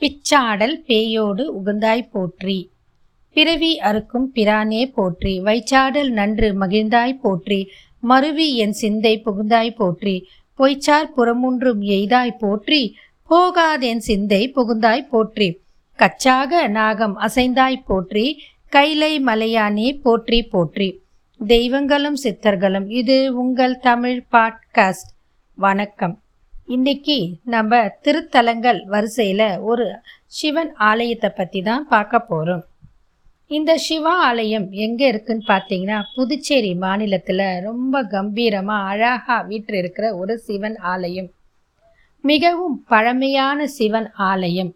பிச்சாடல் பேயோடு உகந்தாய் போற்றி. பிறவி அறுக்கும் பிரானே போற்றி. வைச்சாடல் நன்று மகிழ்ந்தாய் போற்றி. மருவி என் சிந்தை புகுந்தாய் போற்றி. பொய்ச்சார் புறமுன்றும் எய்தாய் போற்றி. போகாதென் சிந்தை புகுந்தாய் போற்றி. கச்சாக நாகம் அசைந்தாய் போற்றி. கைலை மலையானே போற்றி போற்றி. தெய்வங்களும் சித்தர்களும் இது உங்கள் தமிழ் பாட்காஸ்ட். வணக்கம். இன்னைக்கு நம்ம திருத்தலங்கள் வரிசையில் ஒரு சிவன் ஆலயத்தை பற்றி தான் பார்க்க போகிறோம் இந்த சிவா ஆலயம் எங்கே இருக்குன்னு பார்த்தீங்கன்னா புதுச்சேரி மாநிலத்தில் ரொம்ப கம்பீரமாக அழகாக வீட்டில் இருக்கிற ஒரு சிவன் ஆலயம். மிகவும் பழமையான சிவன் ஆலயம்.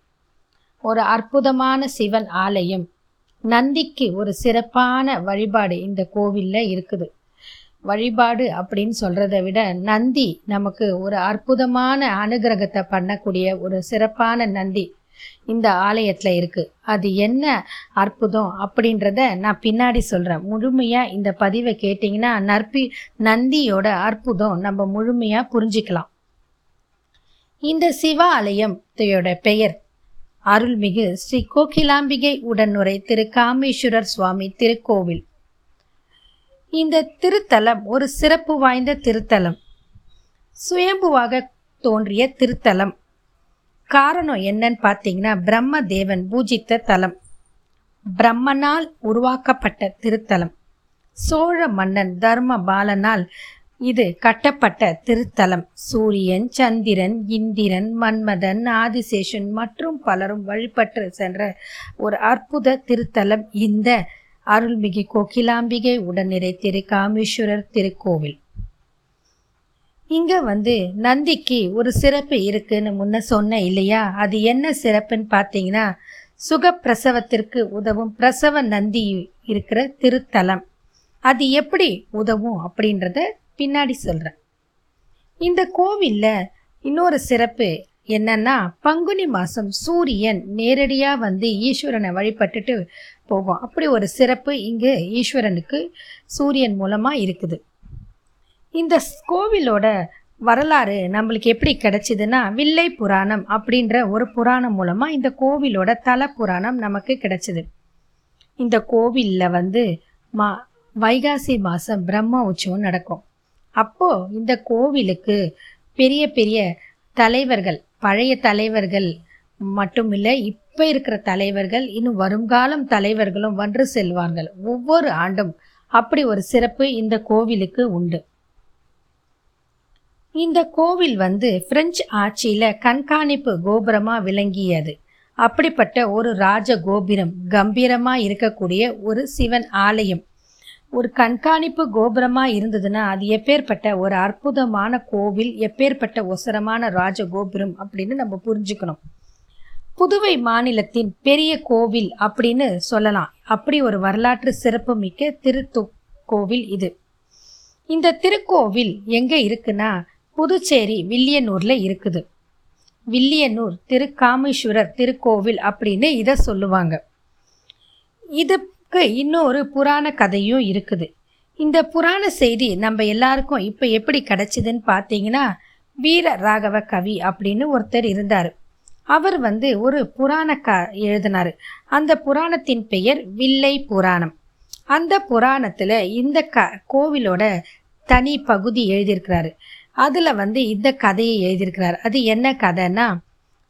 ஒரு அற்புதமான சிவன் ஆலயம். நந்திக்கு ஒரு சிறப்பான வழிபாடு இந்த கோவிலில் இருக்குது. வழிபாடு அப்படின்னு சொல்கிறத விட நந்தி நமக்கு ஒரு அற்புதமான அனுகிரகத்தை பண்ணக்கூடிய ஒரு சிறப்பான நந்தி இந்த ஆலயத்தில் இருக்குது அது என்ன அற்புதம் அப்படின்றத நான் பின்னாடி சொல்கிறேன் முழுமையாக இந்த பதிவை கேட்டிங்கன்னா நற்பி நந்தியோட அற்புதம் நம்ம முழுமையாக புரிஞ்சிக்கலாம். இந்த சிவாலயத்தையோட பெயர் அருள்மிகு ஸ்ரீ கோகிலாம்பிகை உடனுரை திரு காமேஸ்வரர் சுவாமி திருக்கோவில். இந்த திருத்தலம் ஒரு சிறப்பு வாய்ந்த திருத்தலம். சுயம்புவாக தோன்றிய திருத்தலம். காரணம் என்னன்னு பார்த்தீங்கன்னா பிரம்ம தேவன் பூஜித்த தலம். பிரம்மனால் உருவாக்கப்பட்ட திருத்தலம். சோழ மன்னன் தர்ம பாலனால் இது கட்டப்பட்ட திருத்தலம். சூரியன் சந்திரன் இந்திரன் மன்மதன் ஆதிசேஷன் மற்றும் பலரும் வழிபட்டு சென்ற ஒரு அற்புத திருத்தலம். இந்த அருள்மிகு கோகிலாம்பிகை உடனிறை திரு காமேஸ்வரர் திருக்கோவில். இங்க வந்து நந்திக்கு ஒரு சிறப்பு இருக்குன்னு முன்ன சொன்ன இல்லையா? அது என்ன சிறப்புன்னு பார்த்தீங்கன்னா சுகப்பிரசவத்திற்கு உதவும் பிரசவ நந்தி இருக்கிற திருத்தலம். அது எப்படி உதவும் அப்படின்றத பின்னாடி சொல்கிறேன் இந்த கோவிலில் இன்னொரு சிறப்பு என்னன்னா பங்குனி மாதம் சூரியன் நேரடியாக வந்து ஈஸ்வரனை வழிபட்டுட்டு போகும். அப்படி ஒரு சிறப்பு இங்கே ஈஸ்வரனுக்கு சூரியன் மூலமாக இருக்குது. இந்த கோவிலோட வரலாறு நம்மளுக்கு எப்படி கிடைச்சிதுன்னா வில்லை புராணம் அப்படின்ற ஒரு புராணம் மூலமாக இந்த கோவிலோட தல புராணம் நமக்கு கிடைச்சிது. இந்த கோவிலில் வந்து மா வைகாசி மாதம் பிரம்ம உற்சவம் நடக்கும். அப்போது இந்த கோவிலுக்கு பெரிய பெரிய தலைவர்கள் பழைய தலைவர்கள் மட்டும் இல்லை இப்போ இருக்கிற தலைவர்கள் இன்னும் வருங்காலம் தலைவர்களும் வந்து செல்வார்கள். ஒவ்வொரு ஆண்டும் அப்படி ஒரு சிறப்பு இந்த கோவிலுக்கு உண்டு. இந்த கோவில் வந்து பிரெஞ்சு ஆட்சியில் கண்காணிப்பு கோபுரமாக விளங்கியது. அப்படிப்பட்ட ஒரு ராஜ கோபுரம் கம்பீரமாக இருக்கக்கூடிய ஒரு சிவன் ஆலயம். ஒரு கண்காணிப்பு கோபுரமாக இருந்ததுன்னா அது எப்பேற்பட்ட ஒரு அற்புதமான கோவில் எப்பேற்பட்ட ஒசரமான ராஜ கோபுரம் அப்படின்னு நம்ம புரிஞ்சுக்கணும். புதுவை மாநிலத்தின் பெரிய கோவில் அப்படின்னு சொல்லலாம். அப்படி ஒரு வரலாற்று சிறப்புமிக்க திருத்து கோவில் இது. இந்த திருக்கோவில் எங்கே இருக்குன்னா புதுச்சேரி வில்லியனூரில் இருக்குது. வில்லியனூர் திருக்காமேஸ்வரர் திருக்கோவில் அப்படின்னு இதை சொல்லுவாங்க. இதுக்கு இன்னொரு புராண கதையும் இருக்குது. இந்த புராண செய்தி நம்ம எல்லாருக்கும் இப்போ எப்படி கிடச்சிதுன்னு பார்த்தீங்கன்னா வீர ராகவ கவி அப்படின்னு ஒருத்தர் இருந்தார். அவர் வந்து ஒரு புராண க எழுதினார். அந்த புராணத்தின் பெயர் வில்லை புராணம். அந்த புராணத்தில் இந்த க கோவிலோட தனி பகுதி எழுதியிருக்கிறாரு. அதில் வந்து இந்த கதையை எழுதியிருக்கிறார். அது என்ன கதைன்னா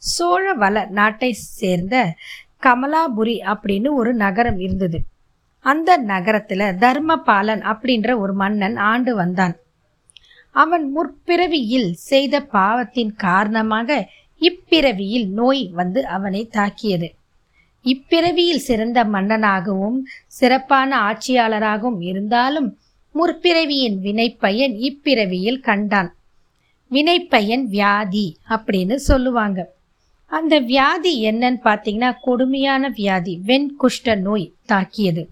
சோழவள நாட்டை சேர்ந்த கமலாபுரி அப்படின்னு ஒரு நகரம் இருந்தது. அந்த நகரத்தில் தர்மபாலன் அப்படின்ற ஒரு மன்னன் ஆண்டு வந்தான். அவன் முற்பிறவியில் செய்த பாவத்தின் காரணமாக இப்பிறவியில் நோய் வந்து அவனை தாக்கியது. இப்பிறவியில் சிறந்த மன்னனாகவும் சிறப்பான ஆட்சியாளராகவும் இருந்தாலும் முற்பிறவியின் வினைப்பயன் இப்பிறவியில் கண்டான். வினைப்பயன் வியாதி அப்படின்னு சொல்லுவாங்க. அந்த வியாதி என்னன்னு பார்த்தீங்கன்னா கொடுமையான வியாதி வெண்குஷ்ட நோய் தாக்கியது.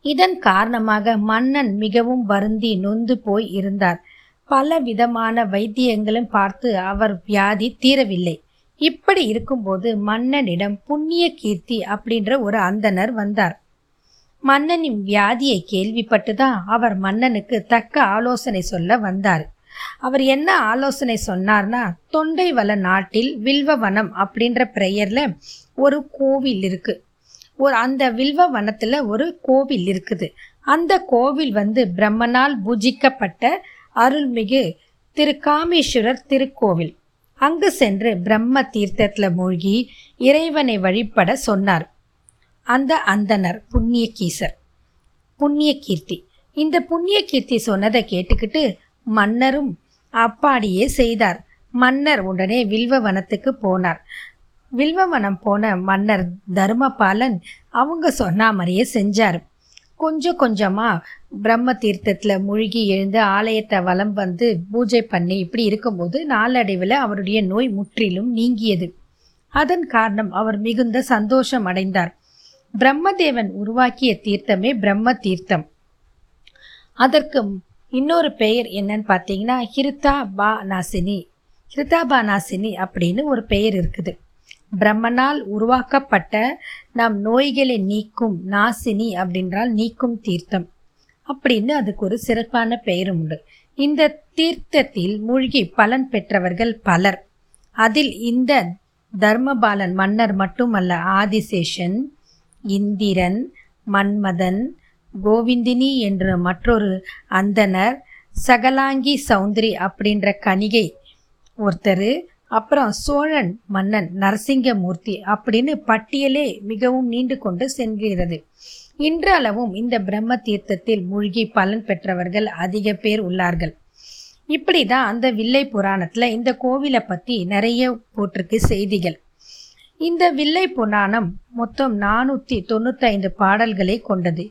இதன் காரணமாக மன்னன் மிகவும் வருந்தி நொந்து போய் இருந்தார். பல விதமான வைத்தியங்களும் பார்த்து அவர் வியாதி தீரவில்லை. இப்படி இருக்கும்போது மன்னனிடம் புண்ணிய கீர்த்தி அப்படின்ற ஒரு அந்தனர் வந்தார். மன்னனின் வியாதியை கேள்விப்பட்டுதான் அவர் மன்னனுக்கு தக்க ஆலோசனை சொல்ல வந்தார். அவர் என்ன ஆலோசனை சொன்னார்னா தொண்டைவள நாட்டில் வில்வவனம் அப்படின்ற பெயர்ல ஒரு கோவில் இருக்கு. ஒரு அந்த வில்வவனத்தில் ஒரு கோவில் இருக்குது. அந்த கோவில் வந்து பிரம்மனால் பூஜிக்கப்பட்ட அருள்மிகு திருக்காமேஸ்வரர் திருக்கோவில். அங்கு சென்று பிரம்ம தீர்த்தத்தில் மூழ்கி இறைவனை வழிபட சொன்னார். அந்த அந்தனர் புண்ணிய கீசர் புண்ணிய கீர்த்தி இந்த புண்ணிய கீர்த்தி சொன்னதை கேட்டுக்கிட்டு மன்னரும் அப்பாடியே செய்தார். மன்னர் உடனே வில்வவனத்துக்கு போனார். வில்வவனம் போன மன்னர் தர்மபாலன் அவங்க சொன்ன மாதிரியே செஞ்சார். கொஞ்சம் கொஞ்சமாக பிரம்ம தீர்த்தத்தில் மூழ்கி எழுந்து ஆலயத்தை வலம் வந்து பூஜை பண்ணி இப்படி இருக்கும்போது நாளடைவில் அவருடைய நோய் முற்றிலும் நீங்கியது. அதன் காரணம் அவர் மிகுந்த சந்தோஷம் அடைந்தார். பிரம்மதேவன் உருவாக்கிய தீர்த்தமே பிரம்ம தீர்த்தம். அதற்கு இன்னொரு பெயர் என்னன்னு பார்த்தீங்கன்னா ஹிருதா பா நாசினி ஹிருதா பா நாசினி அப்படின்னு ஒரு பெயர் இருக்குது. பிரம்மனால் உருவாக்கப்பட்ட நம் நோய்களை நீக்கும் நாசினி அப்படின்றால் நீக்கும் தீர்த்தம். அப்படின்னு அதுக்கு ஒரு சிறப்பான பெயரும் உண்டு. இந்த தீர்த்தத்தில் மூழ்கி பலன் பெற்றவர்கள் பலர். அதில் இந்த தர்மபாலன் மன்னர் மட்டுமல்ல ஆதிசேஷன் இந்திரன் மன்மதன் கோவிந்தினி என்ற மற்றொரு அந்தனர் சகலாங்கி சௌந்தரி அப்படின்ற கணிகை ஒருத்தர் அப்புறம் சோழன் மன்னன் நரசிங்கமூர்த்தி அப்படின்னு பட்டியலே மிகவும் நீண்டு கொண்டு செல்கிறது இன்றளவும் இந்த பிரம்ம தீர்த்தத்தில் மூழ்கி பலன் பெற்றவர்கள் அதிக பேர் உள்ளார்கள். இப்படி தான் அந்த வில்லை புராணத்தில் இந்த கோவிலை பற்றி நிறைய போட்டிருக்கு செய்திகள். இந்த வில்லை புராணம் மொத்தம் நானூற்றி தொண்ணூத்தைந்து பாடல்களை கொண்டது.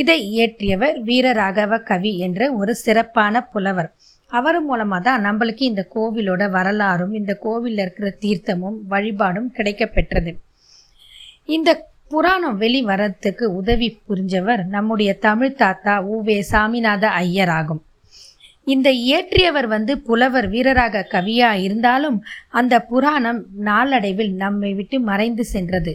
இதை இயற்றியவர் வீரராகவ கவி என்ற ஒரு சிறப்பான புலவர். அவர் மூலமாக தான் நம்மளுக்கு இந்த கோவிலோட வரலாறும் இந்த கோவிலில் இருக்கிற தீர்த்தமும் வழிபாடும் கிடைக்க பெற்றது இந்த புராணம் வெளி வரத்துக்கு உதவி புரிஞ்சவர் நம்முடைய தமிழ் தாத்தா உவே சாமிநாத ஐயர் ஆகும் இந்த இயற்றியவர் வந்து புலவர் வீரராக கவியா இருந்தாலும் அந்த புராணம் நாளடைவில் நம்மை விட்டு மறைந்து சென்றது.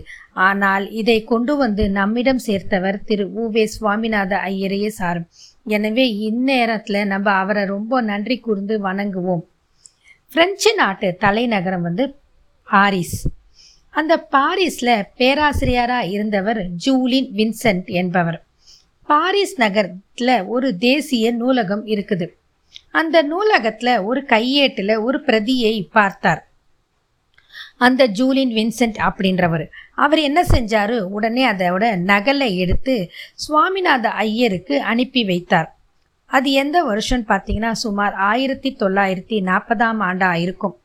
ஆனால் இதை கொண்டு வந்து நம்மிடம் சேர்த்தவர் திரு உவே சுவாமிநாத ஐயரையே சாரும். எனவே இந்நேரத்தில் நம்ம அவரை ரொம்ப நன்றி கூர்ந்து வணங்குவோம். பிரெஞ்சு நாட்டு தலைநகரம் வந்து பாரிஸ். அந்த பாரிஸில் பேராசிரியராக இருந்தவர் ஜூலின் வின்சென்ட் என்பவர். பாரிஸ் நகரத்தில் ஒரு தேசிய நூலகம் இருக்குது. அந்த நூலகத்தில் ஒரு கையேட்டில் ஒரு பிரதியை பார்த்தார். அந்த ஜூலின் வின்சென்ட் அப்படின்றவர். அவர் என்ன செஞ்சார்? உடனே அதோட நகலை எடுத்து சுவாமிநாத ஐயருக்கு அனுப்பி வைத்தார். அது எந்த வருஷம்னு பார்த்தீங்கன்னா சுமார் ஆயிரத்தி தொள்ளாயிரத்தி நாற்பதாம் ஆண்டாக இருக்கும்.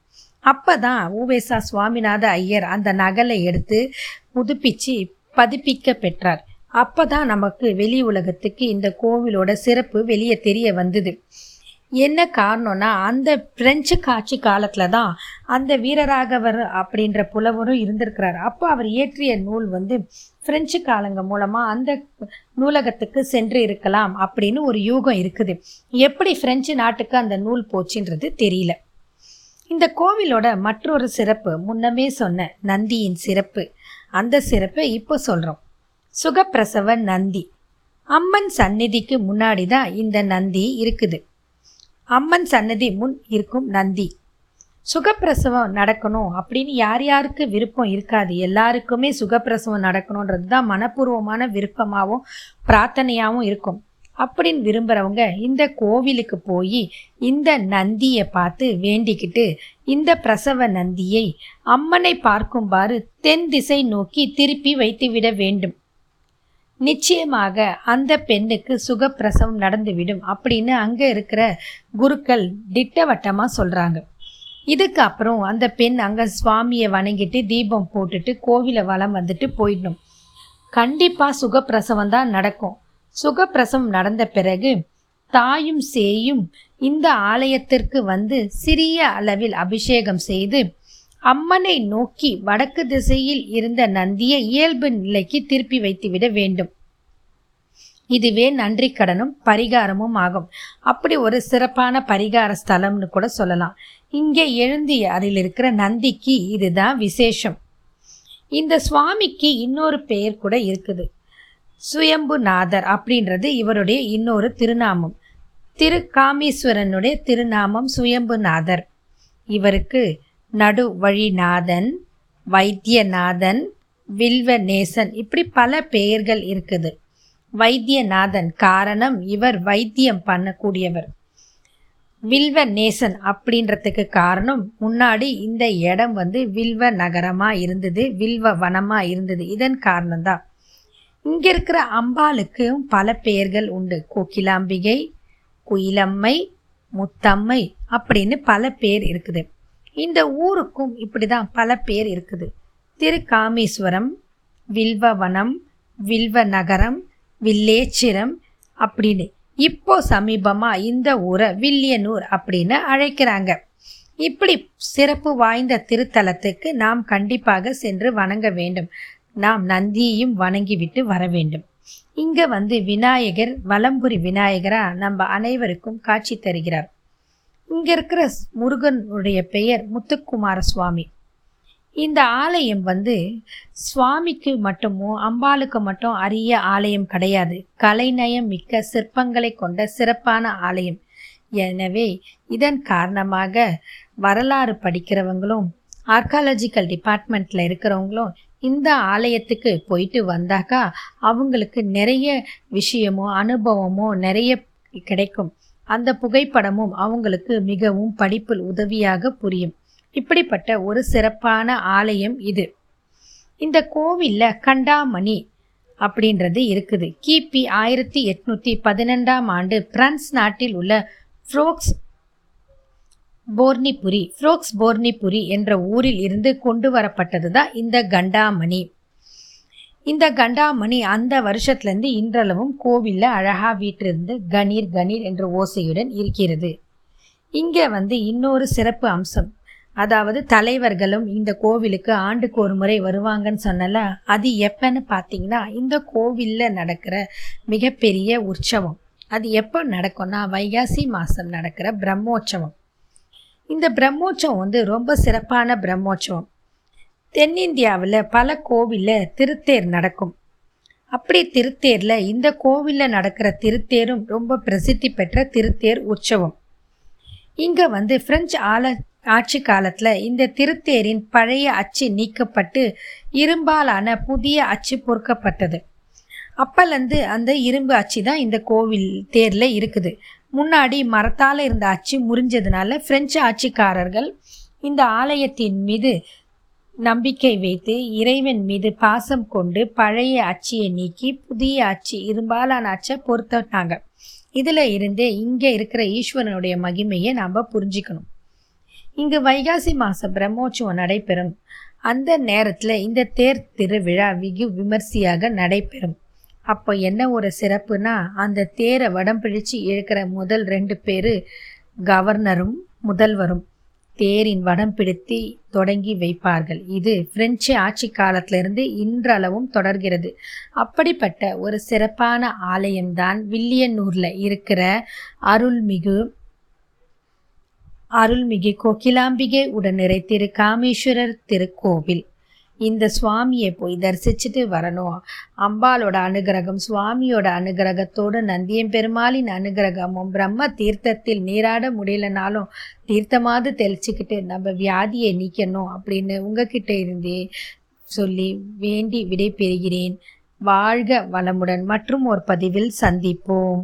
அப்போ தான் ஊவேசா சுவாமிநாத ஐயர் அந்த நகலை எடுத்து புதுப்பிச்சு பதிப்பிக்க பெற்றார். அப்போ தான் நமக்கு வெளி உலகத்துக்கு இந்த கோவிலோட சிறப்பு வெளியே தெரிய வந்தது. என்ன காரணம்னா அந்த பிரெஞ்சு காட்சி காலத்தில் தான் அந்த வீரராகவர் அப்படின்ற புலவரும் இருந்திருக்கிறார். அப்போ அவர் இயற்றிய நூல் வந்து பிரெஞ்சு காலங்க மூலமாக அந்த நூலகத்துக்கு சென்று இருக்கலாம் அப்படின்னு ஒரு யூகம் இருக்குது. எப்படி பிரெஞ்சு நாட்டுக்கு அந்த நூல் போச்சுன்றது தெரியல. இந்த கோவிலோட மற்றொரு சிறப்பு முன்னமே சொன்ன நந்தியின் சிறப்பு. அந்த சிறப்பை இப்போ சொல்கிறோம் சுகப்பிரசவ நந்தி. அம்மன் சந்நிதிக்கு முன்னாடி தான் இந்த நந்தி இருக்குது. அம்மன் சன்னதி முன் இருக்கும் நந்தி. சுகப்பிரசவம் நடக்கணும் அப்படின்னு யார் யாருக்கு விருப்பம் இருக்காது. எல்லாருக்குமே சுகப்பிரசவம் நடக்கணுன்றது தான் மனப்பூர்வமான விருப்பமாகவும் பிரார்த்தனையாகவும் இருக்கும். அப்படின்னு விரும்புகிறவங்க இந்த கோவிலுக்கு போய் இந்த நந்தியை பார்த்து வேண்டிக்கிட்டு இந்த பிரசவ நந்தியை அம்மனை பார்க்கும்பாறு தென் திசை நோக்கி திருப்பி வைத்துவிட வேண்டும். நிச்சயமாக அந்த பெண்ணுக்கு சுகப்பிரசவம் நடந்துவிடும் அப்படின்னு அங்கே இருக்கிற குருக்கள் திட்டவட்டமாக சொல்கிறாங்க இதுக்கு அப்புறம் அந்த பெண் அங்கே சுவாமியை வணங்கிட்டு தீபம் போட்டுட்டு கோவிலை வளம் வந்துட்டு போயிடணும். கண்டிப்பாக சுகப்பிரசவம் தான் நடக்கும். சுகப்பிரசவம் நடந்த பிறகு தாயும் சேயும் இந்த ஆலயத்திற்கு வந்து சிறிய அளவில் அபிஷேகம் செய்து அம்மனை நோக்கி வடக்கு திசையில் இருந்த நந்தியை இயல்பு நிலைக்கு திருப்பி வைத்துவிட வேண்டும். இதுவே நன்றி கடனும் பரிகாரமும் ஆகும். அப்படி ஒரு சிறப்பான பரிகார ஸ்தலம்னு கூட சொல்லலாம். இங்கே எழுந்திய அருகில் இருக்கிற நந்திக்கு இதுதான் விசேஷம். இந்த சுவாமிக்கு இன்னொரு பெயர் கூட இருக்குது. சுயம்புநாதர் அப்படின்றது இவருடைய இன்னொரு திருநாமம். திரு காமீஸ்வரனுடைய திருநாமம் சுயம்புநாதர். இவருக்கு நடு வழிநாதன் வைத்தியநாதன் வில்வநேசன் இப்படி பல பெயர்கள் இருக்குது. வைத்தியநாதன் காரணம் இவர் வைத்தியம் பண்ணக்கூடியவர். வில்வ நேசன் அப்படின்றதுக்கு காரணம் முன்னாடி இந்த இடம் வந்து வில்வ நகரமாக இருந்தது வில்வ வனமாக இருந்தது. இதன் காரணம்தான். இங்க இருக்கிற அம்பாளுக்கும் பல பெயர்கள் உண்டு. கோகிலாம்பிகை குயிலம்மை முத்தம்மை அப்படின்னு பல பேர் இருக்குது. இந்த ஊருக்கும் இப்படிதான் பல பேர் இருக்குது. திரு காமேஸ்வரம் வில்வவனம் வில்வ நகரம் வில்லேச்சிரம் அப்படின்னு இப்போ சமீபமா இந்த ஊரை வில்லியனூர் அப்படின்னு அழைக்கிறாங்க. இப்படி சிறப்பு வாய்ந்த திருத்தலத்துக்கு நாம் கண்டிப்பாக சென்று வணங்க வேண்டும். நாம் நந்தியையும் வணங்கிவிட்டு வர வேண்டும் இங்க வந்து விநாயகர் வலம்புரி விநாயகரா நம்ம அனைவருக்கும் காட்சி தருகிறார். இங்க இருக்கிற முருகனுடைய பெயர் முத்துக்குமார சுவாமி. இந்த ஆலயம் வந்து சுவாமிக்கு மட்டுமோ அம்பாளுக்கு மட்டும் அரிய ஆலயம் கிடையாது. கலைநயம் மிக்க சிற்பங்களை கொண்ட சிறப்பான ஆலயம். எனவே இதன் காரணமாக வரலாறு படிக்கிறவங்களும் ஆர்காலஜிக்கல் டிபார்ட்மெண்ட்டில் இருக்கிறவங்களும் இந்த ஆலயத்துக்கு போயிட்டு வந்தாக்கா அவங்களுக்கு நிறைய விஷயமோ அனுபவமோ நிறைய கிடைக்கும். அந்த புகைப்படமும் அவங்களுக்கு மிகவும் படிப்பில் உதவியாக புரியும். இப்படிப்பட்ட ஒரு சிறப்பான ஆலயம் இது. இந்த கோவிலில் கண்டாமணி அப்படின்றது இருக்குது. கிபி ஆயிரத்தி எட்நூற்றி பதினெண்டாம் ஆண்டு பிரான்ஸ் நாட்டில் உள்ள ஃப்ரோக்ஸ் போர்னிபுரி ஃப்ரோக்ஸ் போர்னிபுரி என்ற ஊரில் இருந்து கொண்டு வரப்பட்டது தான் இந்த கண்டாமணி. இந்த கண்டாமணி அந்த வருஷத்துலேருந்து இன்றளவும் கோவிலில் அழகாக வீட்டிலிருந்து கணீர் கணீர் என்ற ஓசையுடன் இருக்கிறது. இங்கே வந்து இன்னொரு சிறப்பு அம்சம். அதாவது தலைவர்களும் இந்த கோவிலுக்கு ஆண்டுக்கு ஒரு முறை வருவாங்கன்னு சொன்னல அது எப்பன்னு பார்த்தீங்கன்னா இந்த கோவிலில் நடக்கிற மிகப்பெரிய உற்சவம். அது எப்போ நடக்கும்னா வைகாசி மாதம் நடக்கிற பிரம்மோற்சவம். இந்த பிரம்மோற்சவம் வந்து ரொம்ப சிறப்பான பிரம்மோற்சவம். தென்னிந்தியாவில் பல கோவிலில் திருத்தேர் நடக்கும். அப்படி திருத்தேரில் இந்த கோவிலில் நடக்கிற திருத்தேரும் ரொம்ப பிரசித்தி பெற்ற திருத்தேர் உற்சவம். இங்கே வந்து பிரெஞ்சு ஆல ஆட்சி காலத்தில் இந்த திருத்தேரின் பழைய அச்சு நீக்கப்பட்டு இரும்பாலான புதிய அச்சு பொறுக்கப்பட்டது. அப்போலேருந்து அந்த இரும்பு அச்சு தான் இந்த கோவில் தேரில் இருக்குது. முன்னாடி மரத்தால் இருந்த அச்சு முறிஞ்சதுனால பிரெஞ்சு ஆட்சிக்காரர்கள் இந்த ஆலயத்தின் மீது நம்பிக்கை வைத்து இறைவன் மீது பாசம் கொண்டு பழைய அச்சியை நீக்கி புதிய அச்சு இரும்பாலான அச்சை பொறுத்தாங்க இதில் இருந்தே இங்கே இருக்கிற ஈஸ்வரனுடைய மகிமையை நாம் புரிஞ்சுக்கணும். இங்கு வைகாசி மாதம் பிரம்மோற்சவம் நடைபெறும். அந்த நேரத்தில் இந்த தேர் திருவிழா வெகு விமர்சையாக நடைபெறும். அப்போ என்ன ஒரு சிறப்புனா அந்த தேரை வடம் பிழிச்சு இழுக்கிற முதல் ரெண்டு பேர் கவர்னரும் முதல்வரும். தேரின் வடம் பிடித்து தொடங்கி வைப்பார்கள். இது பிரெஞ்சு ஆட்சி காலத்திலிருந்து இன்றளவும் தொடர்கிறது. அப்படிப்பட்ட ஒரு சிறப்பான ஆலயம்தான் வில்லியனூரில் இருக்கிற அருள்மிகு அருள்மிகு கோகிலாம்பிகை உடனிறை திரு காமேஸ்வரர் திருக்கோவில். இந்த சுவாமியை போய் தரிசிச்சுட்டு வரணும். அம்பாலோட அனுகிரகம் சுவாமியோட அனுகிரகத்தோடு நந்தியம் பெருமாளின் அனுகிரகமும் பிரம்ம தீர்த்தத்தில் நீராட முடியலனாலும் தீர்த்தமாவது தெளிச்சுக்கிட்டு நம்ம வியாதியை நீக்கணும் அப்படின்னு உங்ககிட்ட இருந்தே சொல்லி வேண்டி விடை பெறுகிறேன் வாழ்க வளமுடன். மற்றும் ஒரு பதிவில் சந்திப்போம்.